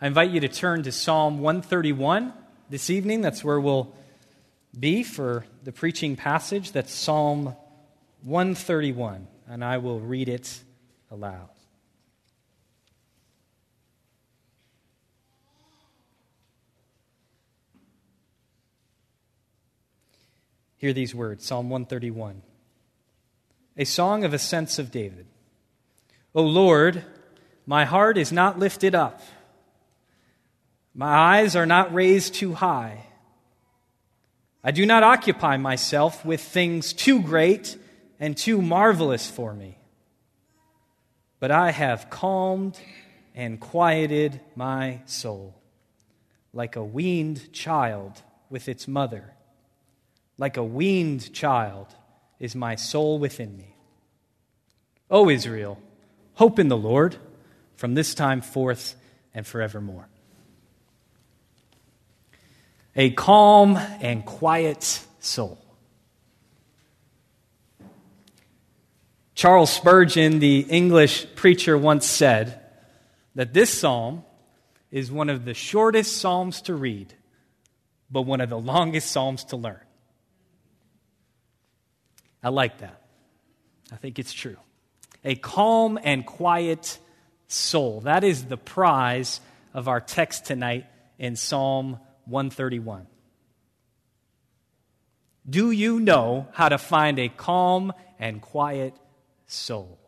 I invite you to turn to Psalm 131 this evening. That's where we'll be for the preaching passage. That's Psalm 131, and I will read it aloud. Hear these words Psalm 131. A song of ascents of David. O Lord, my heart is not lifted up, my eyes are not raised too high. I do not occupy myself with things too great and too marvelous for me, but I have calmed and quieted my soul like a weaned child with its mother. Like a weaned child is my soul within me. O Israel, hope in the Lord from this time forth and forevermore. A calm and quiet soul. Charles Spurgeon, the English preacher, once said that this psalm is one of the shortest psalms to read, but one of the longest psalms to learn. I like that. I think it's true. A calm and quiet soul. That is the prize of our text tonight in Psalm 131. Do you know how to find a calm and quiet soul?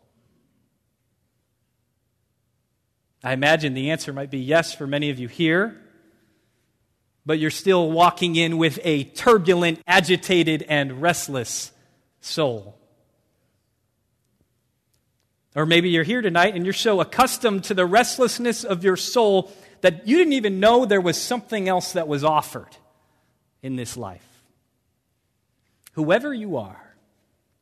I imagine the answer might be yes for many of you here, but you're still walking in with a turbulent, agitated, and restless soul. Or maybe you're here tonight and you're so accustomed to the restlessness of your soul that you didn't even know there was something else that was offered in this life. Whoever you are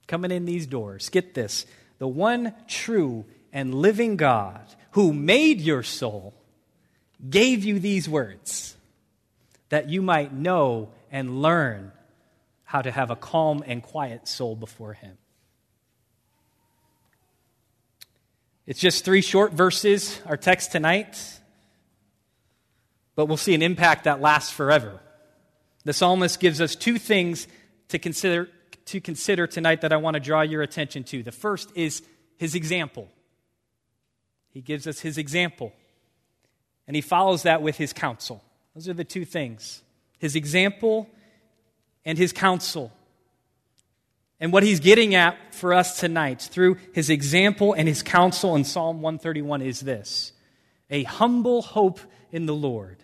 coming in these doors, get this the one true and living God who made your soul gave you these words that you might know and learn how to have a calm and quiet soul before Him. It's just three short verses, our text tonight, but we'll see an impact that lasts forever. The psalmist gives us two things to consider, to consider tonight that I want to draw your attention to. The first is his example. He gives us his example, and he follows that with his counsel. Those are the two things his example and his counsel. And what he's getting at for us tonight through his example and his counsel in Psalm 131 is this a humble hope in the Lord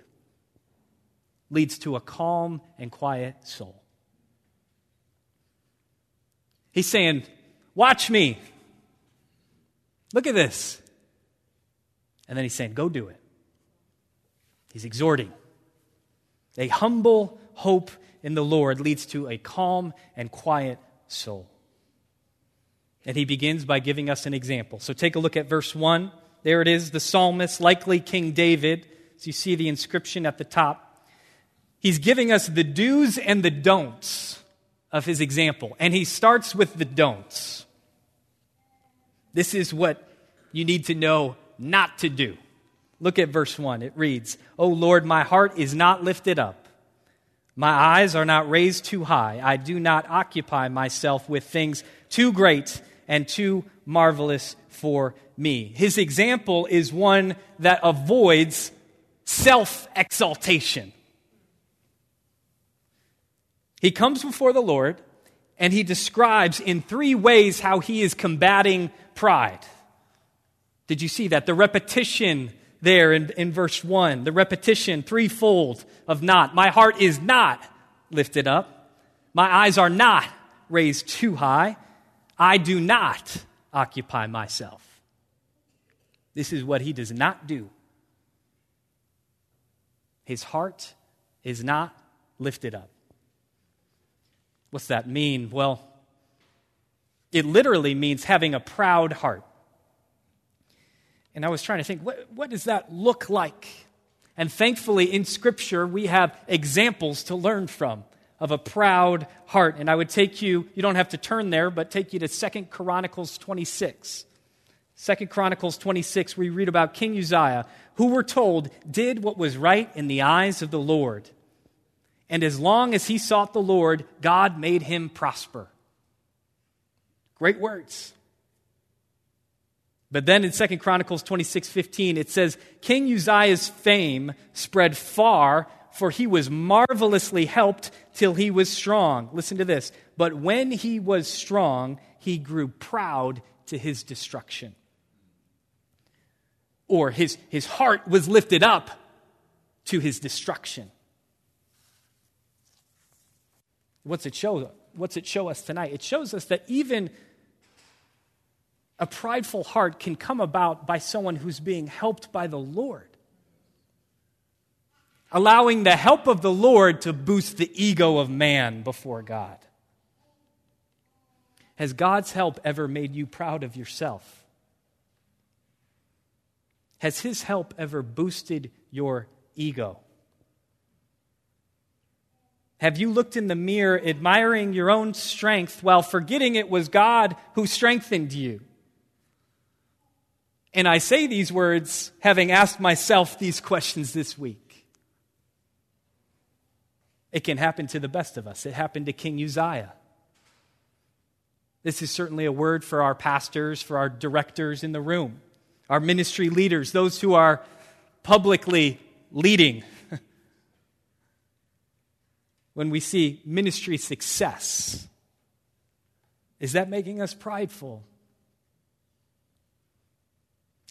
leads to a calm and quiet soul. He's saying, Watch me. Look at this. And then he's saying, Go do it. He's exhorting. A humble hope in the Lord leads to a calm and quiet soul. And he begins by giving us an example. So take a look at verse 1. There it is, the psalmist, likely King David, as you see the inscription at the top. He's giving us the do's and the don'ts of his example. And he starts with the don'ts. This is what you need to know not to do. Look at verse 1. It reads, O Lord, my heart is not lifted up my eyes are not raised too high. I do not occupy myself with things too great and too marvelous for me. His example is one that avoids self exaltation. He comes before the Lord and he describes in three ways how he is combating pride. Did you see that? The repetition there in, in verse 1, the repetition threefold of not. My heart is not lifted up. My eyes are not raised too high. I do not occupy myself. This is what he does not do. His heart is not lifted up. What's that mean? Well, it literally means having a proud heart. And I was trying to think, what, what does that look like? And thankfully, in Scripture, we have examples to learn from of a proud heart. And I would take you, you don't have to turn there, but take you to Second Chronicles 26. Second Chronicles 26, we read about King Uzziah, who we're told did what was right in the eyes of the Lord. And as long as he sought the Lord, God made him prosper. Great words. But then in Second Chronicles 26, 15, it says, King Uzziah's fame spread far, for he was marvelously helped till he was strong. Listen to this. But when he was strong, he grew proud to his destruction or his, his heart was lifted up to his destruction. What's it show? What's it show us tonight? It shows us that even a prideful heart can come about by someone who's being helped by the Lord. Allowing the help of the Lord to boost the ego of man before God. Has God's help ever made you proud of yourself? Has His help ever boosted your ego? Have you looked in the mirror admiring your own strength while forgetting it was God who strengthened you? And I say these words having asked myself these questions this week. It can happen to the best of us. It happened to King Uzziah. This is certainly a word for our pastors, for our directors in the room our ministry leaders, those who are publicly leading. When we see ministry success, is that making us prideful?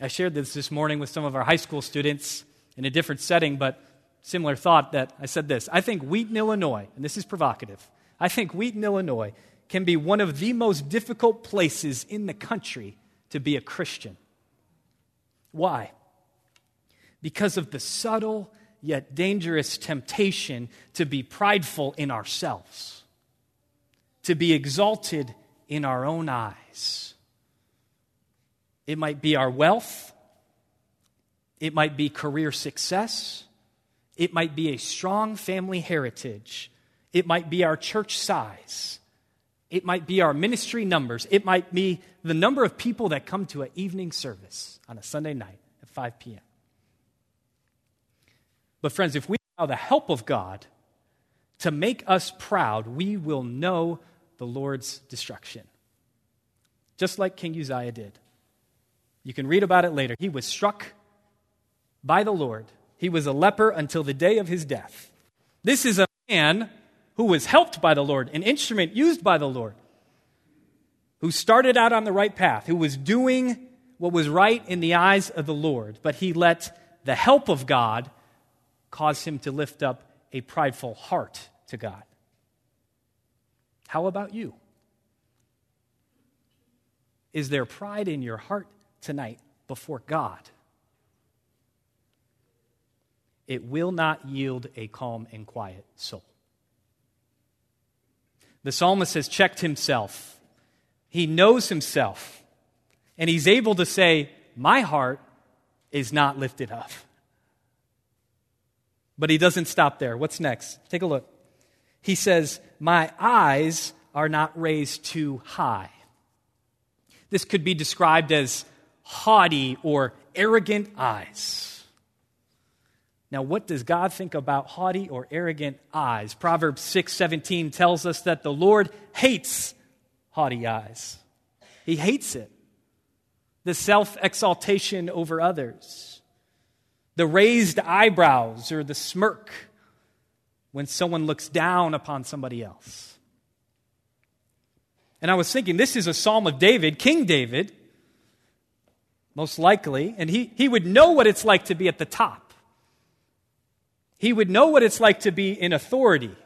I shared this this morning with some of our high school students in a different setting, but similar thought that I said this. I think Wheaton, Illinois, and this is provocative, I think Wheaton, Illinois can be one of the most difficult places in the country to be a Christian. Why? Because of the subtle yet dangerous temptation to be prideful in ourselves, to be exalted in our own eyes. It might be our wealth, it might be career success, it might be a strong family heritage, it might be our church size. It might be our ministry numbers. It might be the number of people that come to an evening service on a Sunday night at 5 p.m. But, friends, if we allow the help of God to make us proud, we will know the Lord's destruction. Just like King Uzziah did. You can read about it later. He was struck by the Lord, he was a leper until the day of his death. This is a man who was helped by the Lord, an instrument used by the Lord, who started out on the right path, who was doing what was right in the eyes of the Lord, but he let the help of God cause him to lift up a prideful heart to God. How about you? Is there pride in your heart tonight before God? It will not yield a calm and quiet soul. The psalmist has checked himself. He knows himself. And he's able to say, My heart is not lifted up. But he doesn't stop there. What's next? Take a look. He says, My eyes are not raised too high. This could be described as haughty or arrogant eyes. Now, what does God think about haughty or arrogant eyes? Proverbs 6:17 tells us that the Lord hates haughty eyes. He hates it. The self-exaltation over others. The raised eyebrows or the smirk when someone looks down upon somebody else. And I was thinking, this is a psalm of David, King David, most likely, and he, he would know what it's like to be at the top he would know what it's like to be in authority.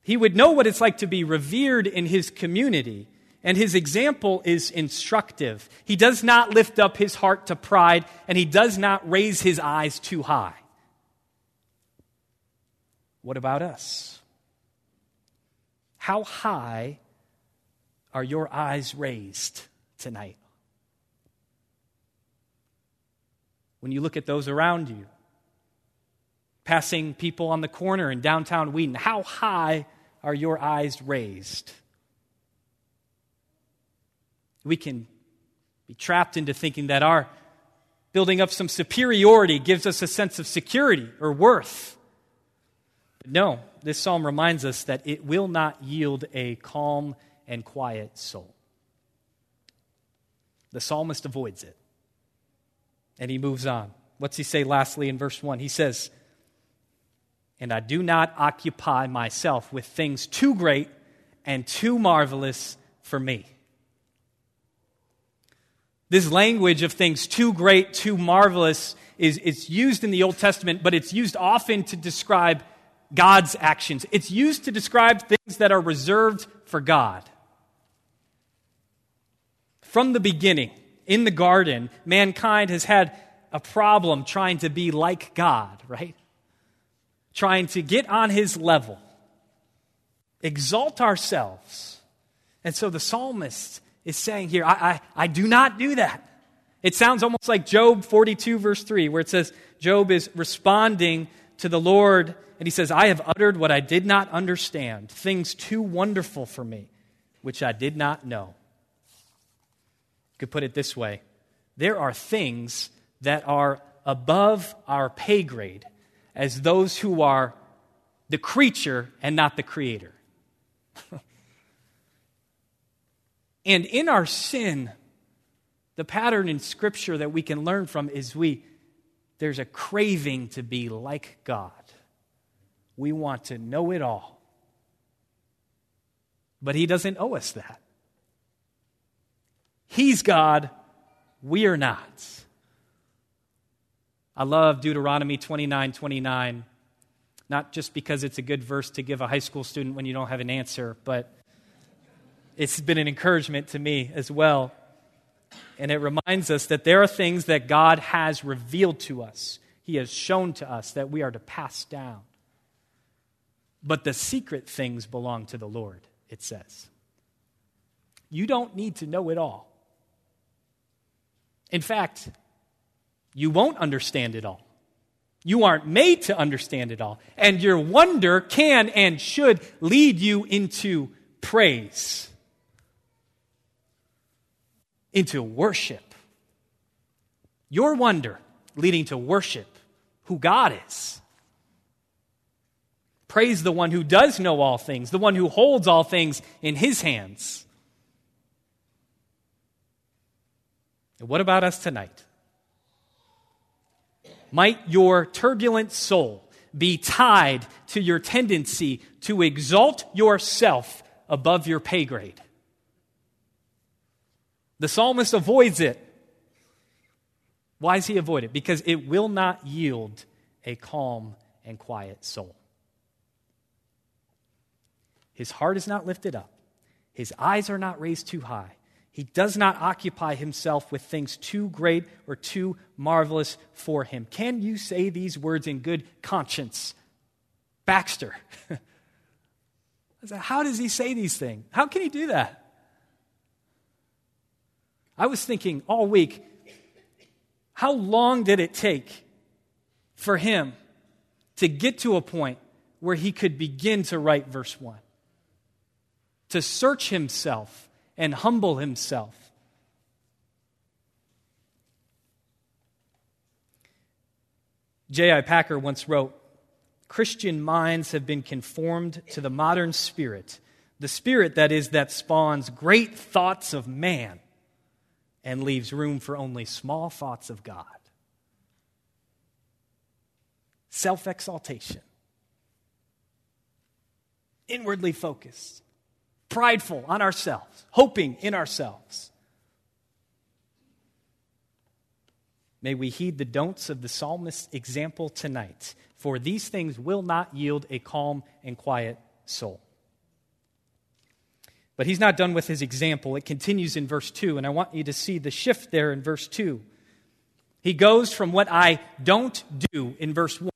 He would know what it's like to be revered in his community. And his example is instructive. He does not lift up his heart to pride, and he does not raise his eyes too high. What about us? How high are your eyes raised tonight? When you look at those around you, passing people on the corner in downtown Wheaton. How high are your eyes raised? We can be trapped into thinking that our building up some superiority gives us a sense of security or worth. But no, this psalm reminds us that it will not yield a calm and quiet soul. The psalmist avoids it. And he moves on. What's he say lastly in verse 1? He says, And I do not occupy myself with things too great and too marvelous for me. This language of things too great, too marvelous is it's used in the Old Testament, but it's used often to describe God's actions. It's used to describe things that are reserved for God. From the beginning, in the garden, mankind has had a problem trying to be like God, right? Trying to get on his level, exalt ourselves. And so the psalmist is saying here, I, I, I do not do that. It sounds almost like Job 42, verse 3, where it says Job is responding to the Lord, and he says, I have uttered what I did not understand, things too wonderful for me, which I did not know. You could put it this way there are things that are above our pay grade as those who are the creature and not the creator. and in our sin, the pattern in Scripture that we can learn from is we there's a craving to be like God. We want to know it all. But He doesn't owe us that. He's God, we are not. I love Deuteronomy 29 29, not just because it's a good verse to give a high school student when you don't have an answer, but it's been an encouragement to me as well. And it reminds us that there are things that God has revealed to us, He has shown to us that we are to pass down. But the secret things belong to the Lord, it says. You don't need to know it all. In fact, you won't understand it all. You aren't made to understand it all. And your wonder can and should lead you into praise into worship. Your wonder leading to worship who God is. Praise the one who does know all things, the one who holds all things in his hands. And what about us tonight? Might your turbulent soul be tied to your tendency to exalt yourself above your pay grade? The psalmist avoids it. Why does he avoid it? Because it will not yield a calm and quiet soul. His heart is not lifted up, his eyes are not raised too high. He does not occupy himself with things too great or too marvelous for him. Can you say these words in good conscience? Baxter. How does he say these things? How can he do that? I was thinking all week, how long did it take for him to get to a point where he could begin to write verse 1? To search himself and humble himself. J.I. Packer once wrote Christian minds have been conformed to the modern spirit, the spirit that is that spawns great thoughts of man and leaves room for only small thoughts of God. Self exaltation, inwardly focused, prideful on ourselves, hoping in ourselves. May we heed the don'ts of the psalmist's example tonight, for these things will not yield a calm and quiet soul. But he's not done with his example. It continues in verse 2, and I want you to see the shift there in verse 2. He goes from what I don't do in verse 1,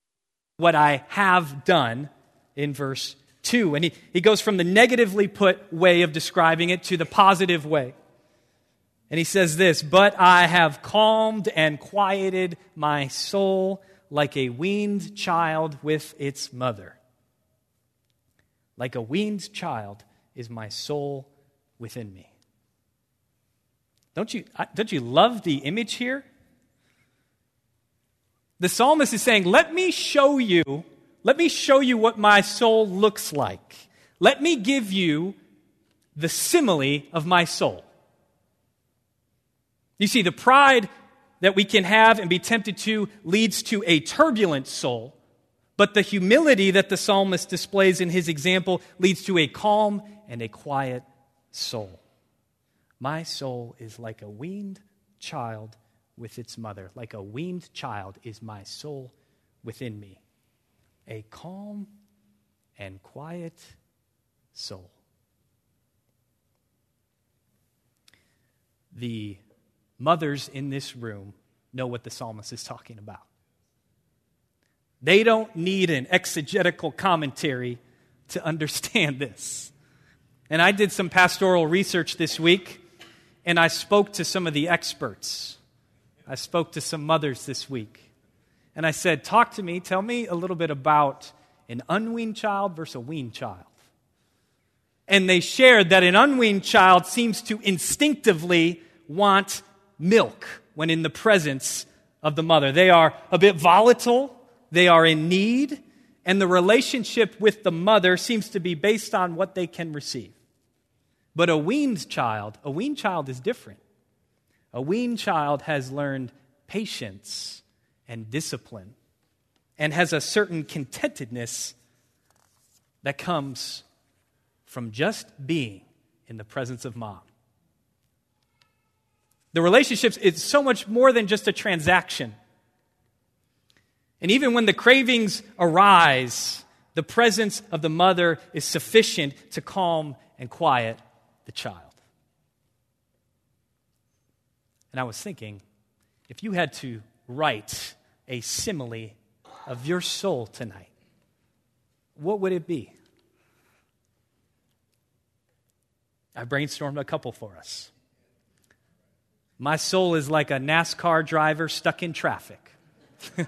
what I have done in verse 2. And he, he goes from the negatively put way of describing it to the positive way. And he says this But I have calmed and quieted my soul like a weaned child with its mother. Like a weaned child is my soul within me. Don't you, don't you love the image here? The psalmist is saying, Let me show you, let me show you what my soul looks like. Let me give you the simile of my soul. You see, the pride that we can have and be tempted to leads to a turbulent soul, but the humility that the psalmist displays in his example leads to a calm and a quiet soul. My soul is like a weaned child with its mother. Like a weaned child is my soul within me. A calm and quiet soul. The mothers in this room know what the psalmist is talking about. They don't need an exegetical commentary to understand this. And I did some pastoral research this week, and I spoke to some of the experts. I spoke to some mothers this week. And I said, Talk to me, tell me a little bit about an unweaned child versus a weaned child. And they shared that an unweaned child seems to instinctively want milk when in the presence of the mother. They are a bit volatile, they are in need, and the relationship with the mother seems to be based on what they can receive. But a weaned child, a weaned child is different. A weaned child has learned patience and discipline and has a certain contentedness that comes from just being in the presence of mom. The relationships is so much more than just a transaction. And even when the cravings arise, the presence of the mother is sufficient to calm and quiet the child. And I was thinking, if you had to write a simile of your soul tonight, what would it be? I brainstormed a couple for us. My soul is like a NASCAR driver stuck in traffic.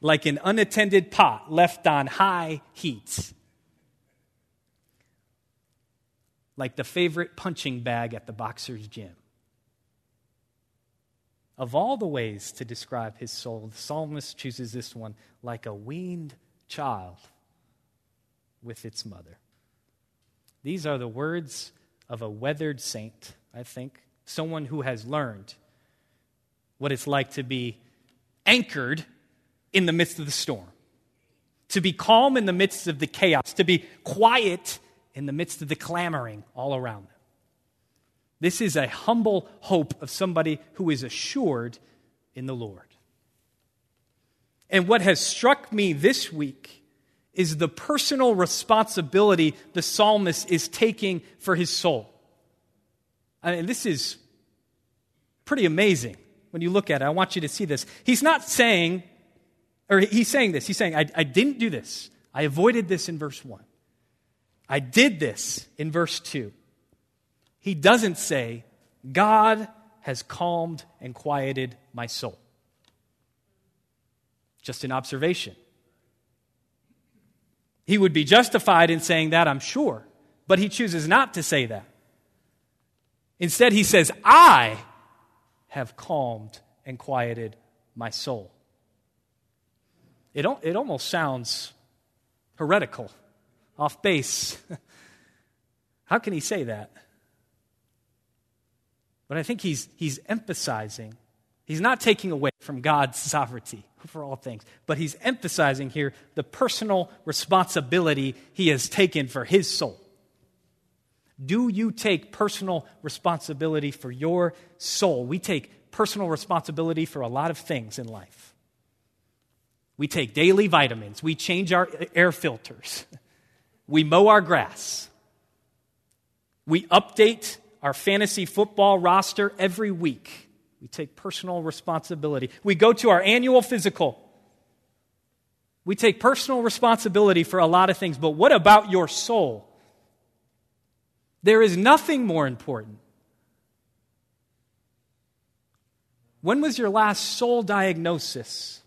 like an unattended pot left on high heat. Like the favorite punching bag at the boxer's gym. Of all the ways to describe his soul, the psalmist chooses this one like a weaned child with its mother. These are the words of a weathered saint, I think, someone who has learned what it's like to be anchored in the midst of the storm, to be calm in the midst of the chaos, to be quiet in the midst of the clamoring all around them. This is a humble hope of somebody who is assured in the Lord. And what has struck me this week is the personal responsibility the psalmist is taking for his soul. I mean, this is pretty amazing when you look at it. I want you to see this. He's not saying, or he's saying this. He's saying, I, I didn't do this. I avoided this in verse 1. I did this in verse 2. He doesn't say, God has calmed and quieted my soul. Just an observation. He would be justified in saying that, I'm sure, but he chooses not to say that. Instead, he says, I have calmed and quieted my soul. It, it almost sounds heretical, off base. How can he say that? But I think he's, he's emphasizing, he's not taking away from God's sovereignty for all things, but he's emphasizing here the personal responsibility he has taken for his soul. Do you take personal responsibility for your soul? We take personal responsibility for a lot of things in life. We take daily vitamins, we change our air filters, we mow our grass, we update our fantasy football roster every week. We take personal responsibility. We go to our annual physical. We take personal responsibility for a lot of things, but what about your soul? There is nothing more important. When was your last soul diagnosis?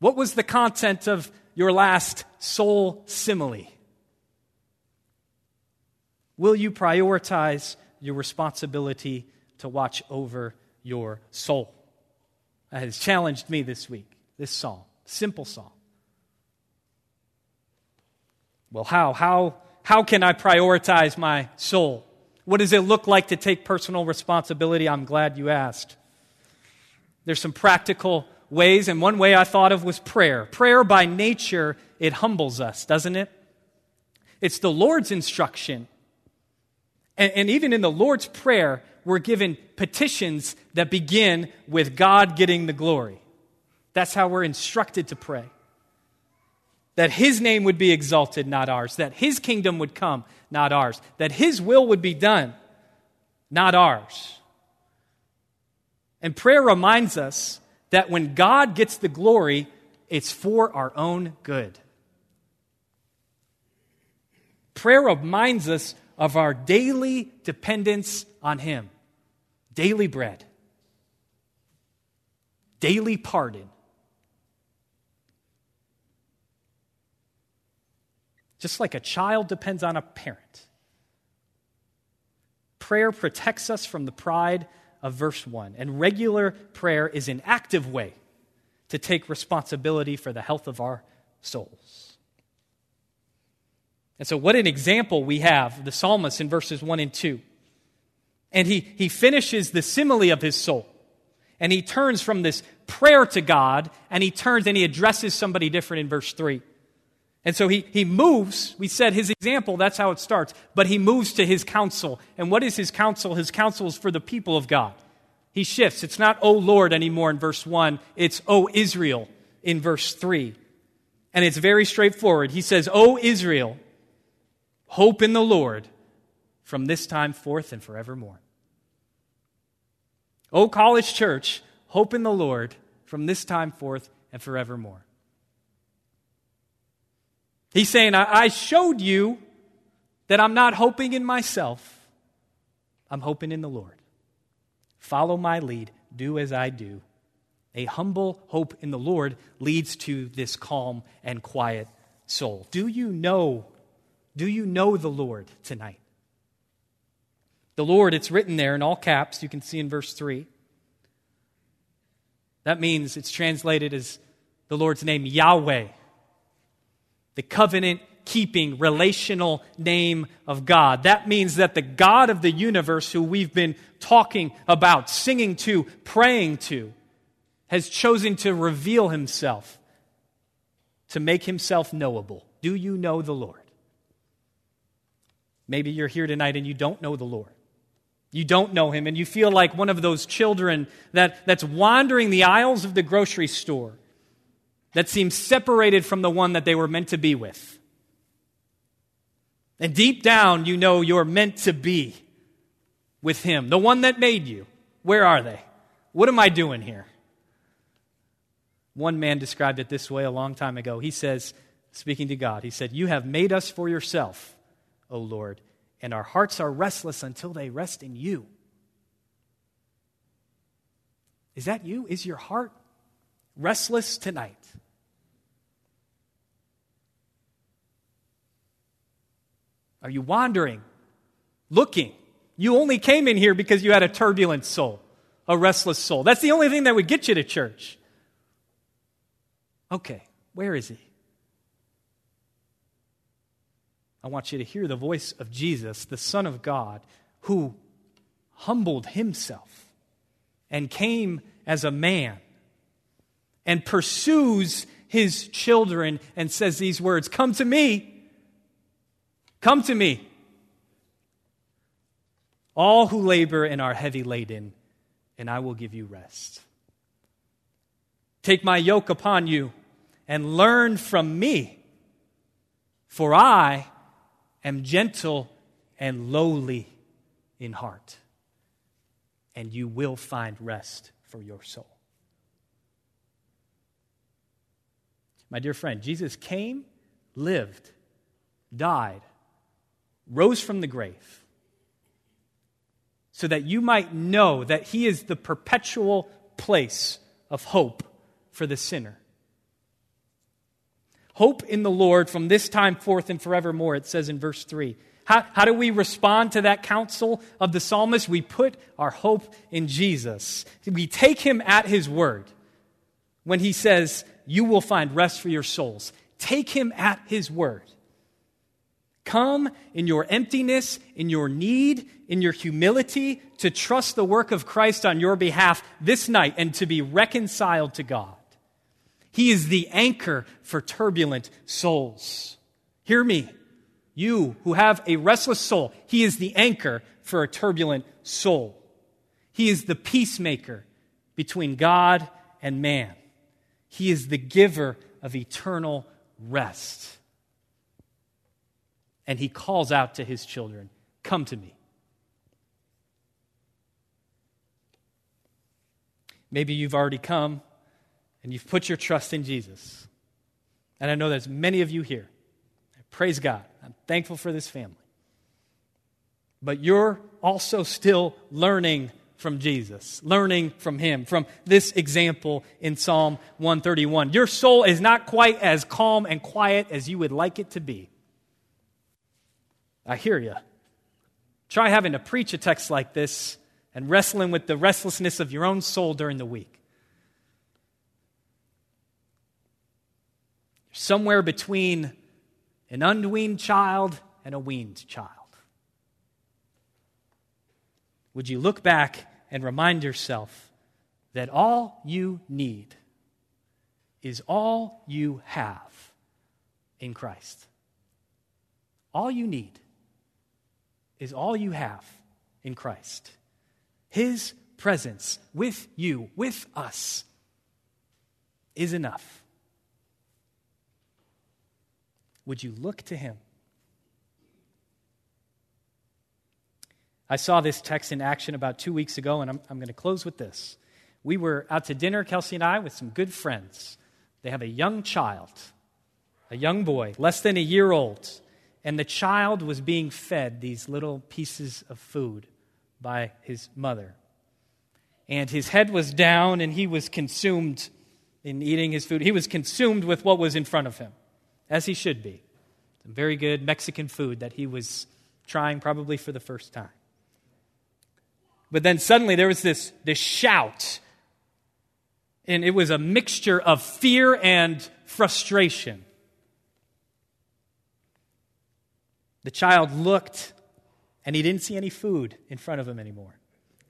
What was the content of your last soul simile? Will you prioritize your responsibility to watch over your soul? That has challenged me this week, this psalm, simple psalm. Well, how? How, how can I prioritize my soul? What does it look like to take personal responsibility? I'm glad you asked. There's some practical ways, and one way I thought of was prayer. Prayer, by nature, it humbles us, doesn't it? It's the Lord's instruction. And, and even in the Lord's Prayer, we're given petitions that begin with God getting the glory. That's how we're instructed to pray. That His name would be exalted, not ours. That His kingdom would come, not ours. That His will would be done, not ours. And prayer reminds us that when God gets the glory, it's for our own good. Prayer reminds us of our daily dependence on Him daily bread, daily pardon. Just like a child depends on a parent. Prayer protects us from the pride of verse 1. And regular prayer is an active way to take responsibility for the health of our souls. And so, what an example we have the psalmist in verses 1 and 2. And he, he finishes the simile of his soul. And he turns from this prayer to God and he turns and he addresses somebody different in verse 3. And so he, he moves, we said his example, that's how it starts, but he moves to his counsel. And what is his counsel? His counsel is for the people of God. He shifts. It's not, O Lord, anymore in verse 1, it's, O Israel in verse 3. And it's very straightforward. He says, O Israel, hope in the Lord from this time forth and forevermore. O College Church, hope in the Lord from this time forth and forevermore. He's saying, I showed you that I'm not hoping in myself, I'm hoping in the Lord. Follow my lead, do as I do. A humble hope in the Lord leads to this calm and quiet soul. Do you know? Do you know the Lord tonight? The Lord, it's written there in all caps, you can see in verse 3. That means it's translated as the Lord's name, Yahweh the covenant keeping, relational name of God. That means that the God of the universe, who we've been talking about, singing to, praying to, has chosen to reveal himself, to make himself knowable. Do you know the Lord? Maybe you're here tonight and you don't know the Lord. You don't know him, and you feel like one of those children that, that's wandering the aisles of the grocery store that seems separated from the one that they were meant to be with. And deep down, you know you're meant to be with Him, the one that made you. Where are they? What am I doing here? One man described it this way a long time ago. He says, speaking to God, he said, You have made us for yourself, O Lord, and our hearts are restless until they rest in you. Is that you? Is your heart restless tonight? Are you wandering, looking? You only came in here because you had a turbulent soul, a restless soul. That's the only thing that would get you to church. Okay, where is he? I want you to hear the voice of Jesus, the Son of God, who humbled himself and came as a man and pursues his children and says these words Come to me. Come to me, all who labor and are heavy laden, and I will give you rest. Take my yoke upon you and learn from me, for I am gentle and lowly in heart, and you will find rest for your soul. My dear friend, Jesus came, lived, died, rose from the grave so that you might know that he is the perpetual place of hope for the sinner. Hope in the Lord from this time forth and forevermore, it says in verse 3. How, how do we respond to that counsel of the psalmist? We put our hope in Jesus. We take him at his word when he says, You will find rest for your souls. Take him at his word. Come in your emptiness, in your need, in your humility to trust the work of Christ on your behalf this night and to be reconciled to God. He is the anchor for turbulent souls. Hear me, you who have a restless soul. He is the anchor for a turbulent soul. He is the peacemaker between God and man. He is the giver of eternal rest and he calls out to his children, Come to me. Maybe you've already come and you've put your trust in Jesus. And I know there's many of you here. Praise God. I'm thankful for this family. But you're also still learning from Jesus, learning from Him, from this example in Psalm 131. Your soul is not quite as calm and quiet as you would like it to be. I hear you. Try having to preach a text like this and wrestling with the restlessness of your own soul during the week. You're somewhere between an unweaned child and a weaned child. Would you look back and remind yourself that all you need is all you have in Christ? All you need is all you have in Christ. His presence with you, with us, is enough. Would you look to Him? I saw this text in action about two weeks ago, and I'm, I'm going to close with this. We were out to dinner, Kelsey and I, with some good friends. They have a young child, a young boy, less than a year old and the child was being fed these little pieces of food by his mother. And his head was down, and he was consumed in eating his food. He was consumed with what was in front of him, as he should be. Some very good Mexican food that he was trying probably for the first time. But then suddenly there was this, this shout, and it was a mixture of fear and frustration. The child looked and he didn't see any food in front of him anymore.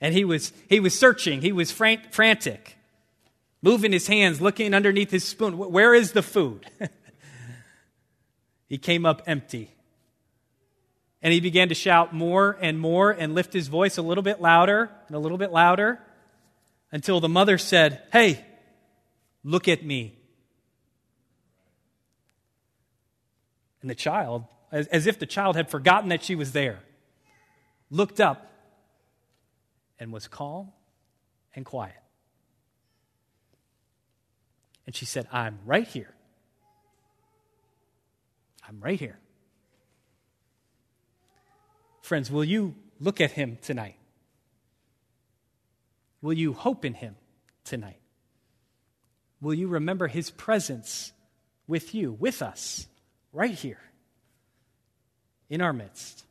And he was, he was searching, he was fran- frantic, moving his hands, looking underneath his spoon. Where is the food? he came up empty. And he began to shout more and more and lift his voice a little bit louder and a little bit louder until the mother said, Hey, look at me. And the child as, as if the child had forgotten that she was there, looked up and was calm and quiet. And she said, I'm right here. I'm right here. Friends, will you look at him tonight? Will you hope in him tonight? Will you remember his presence with you, with us, right here? In our midst.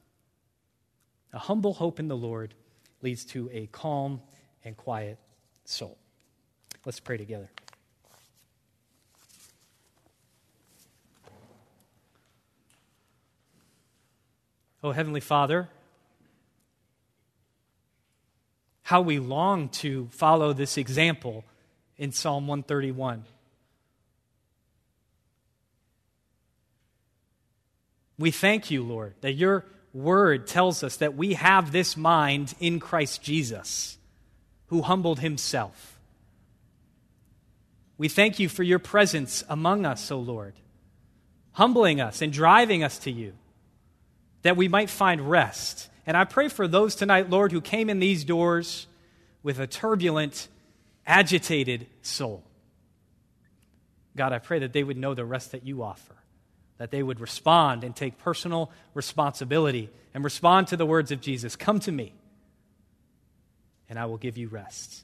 A humble hope in the Lord leads to a calm and quiet soul. Let's pray together. Oh, Heavenly Father, how we long to follow this example in Psalm 131. We thank you, Lord, that your word tells us that we have this mind in Christ Jesus, who humbled himself. We thank you for your presence among us, O Lord, humbling us and driving us to you, that we might find rest. And I pray for those tonight, Lord, who came in these doors with a turbulent, agitated soul. God, I pray that they would know the rest that you offer that they would respond and take personal responsibility and respond to the words of Jesus Come to me, and I will give you rest.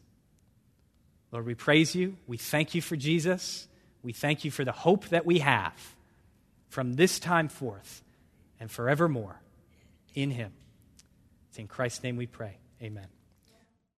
Lord, we praise you. We thank you for Jesus. We thank you for the hope that we have from this time forth and forevermore. in him. It's in Christ's name we pray. Amen.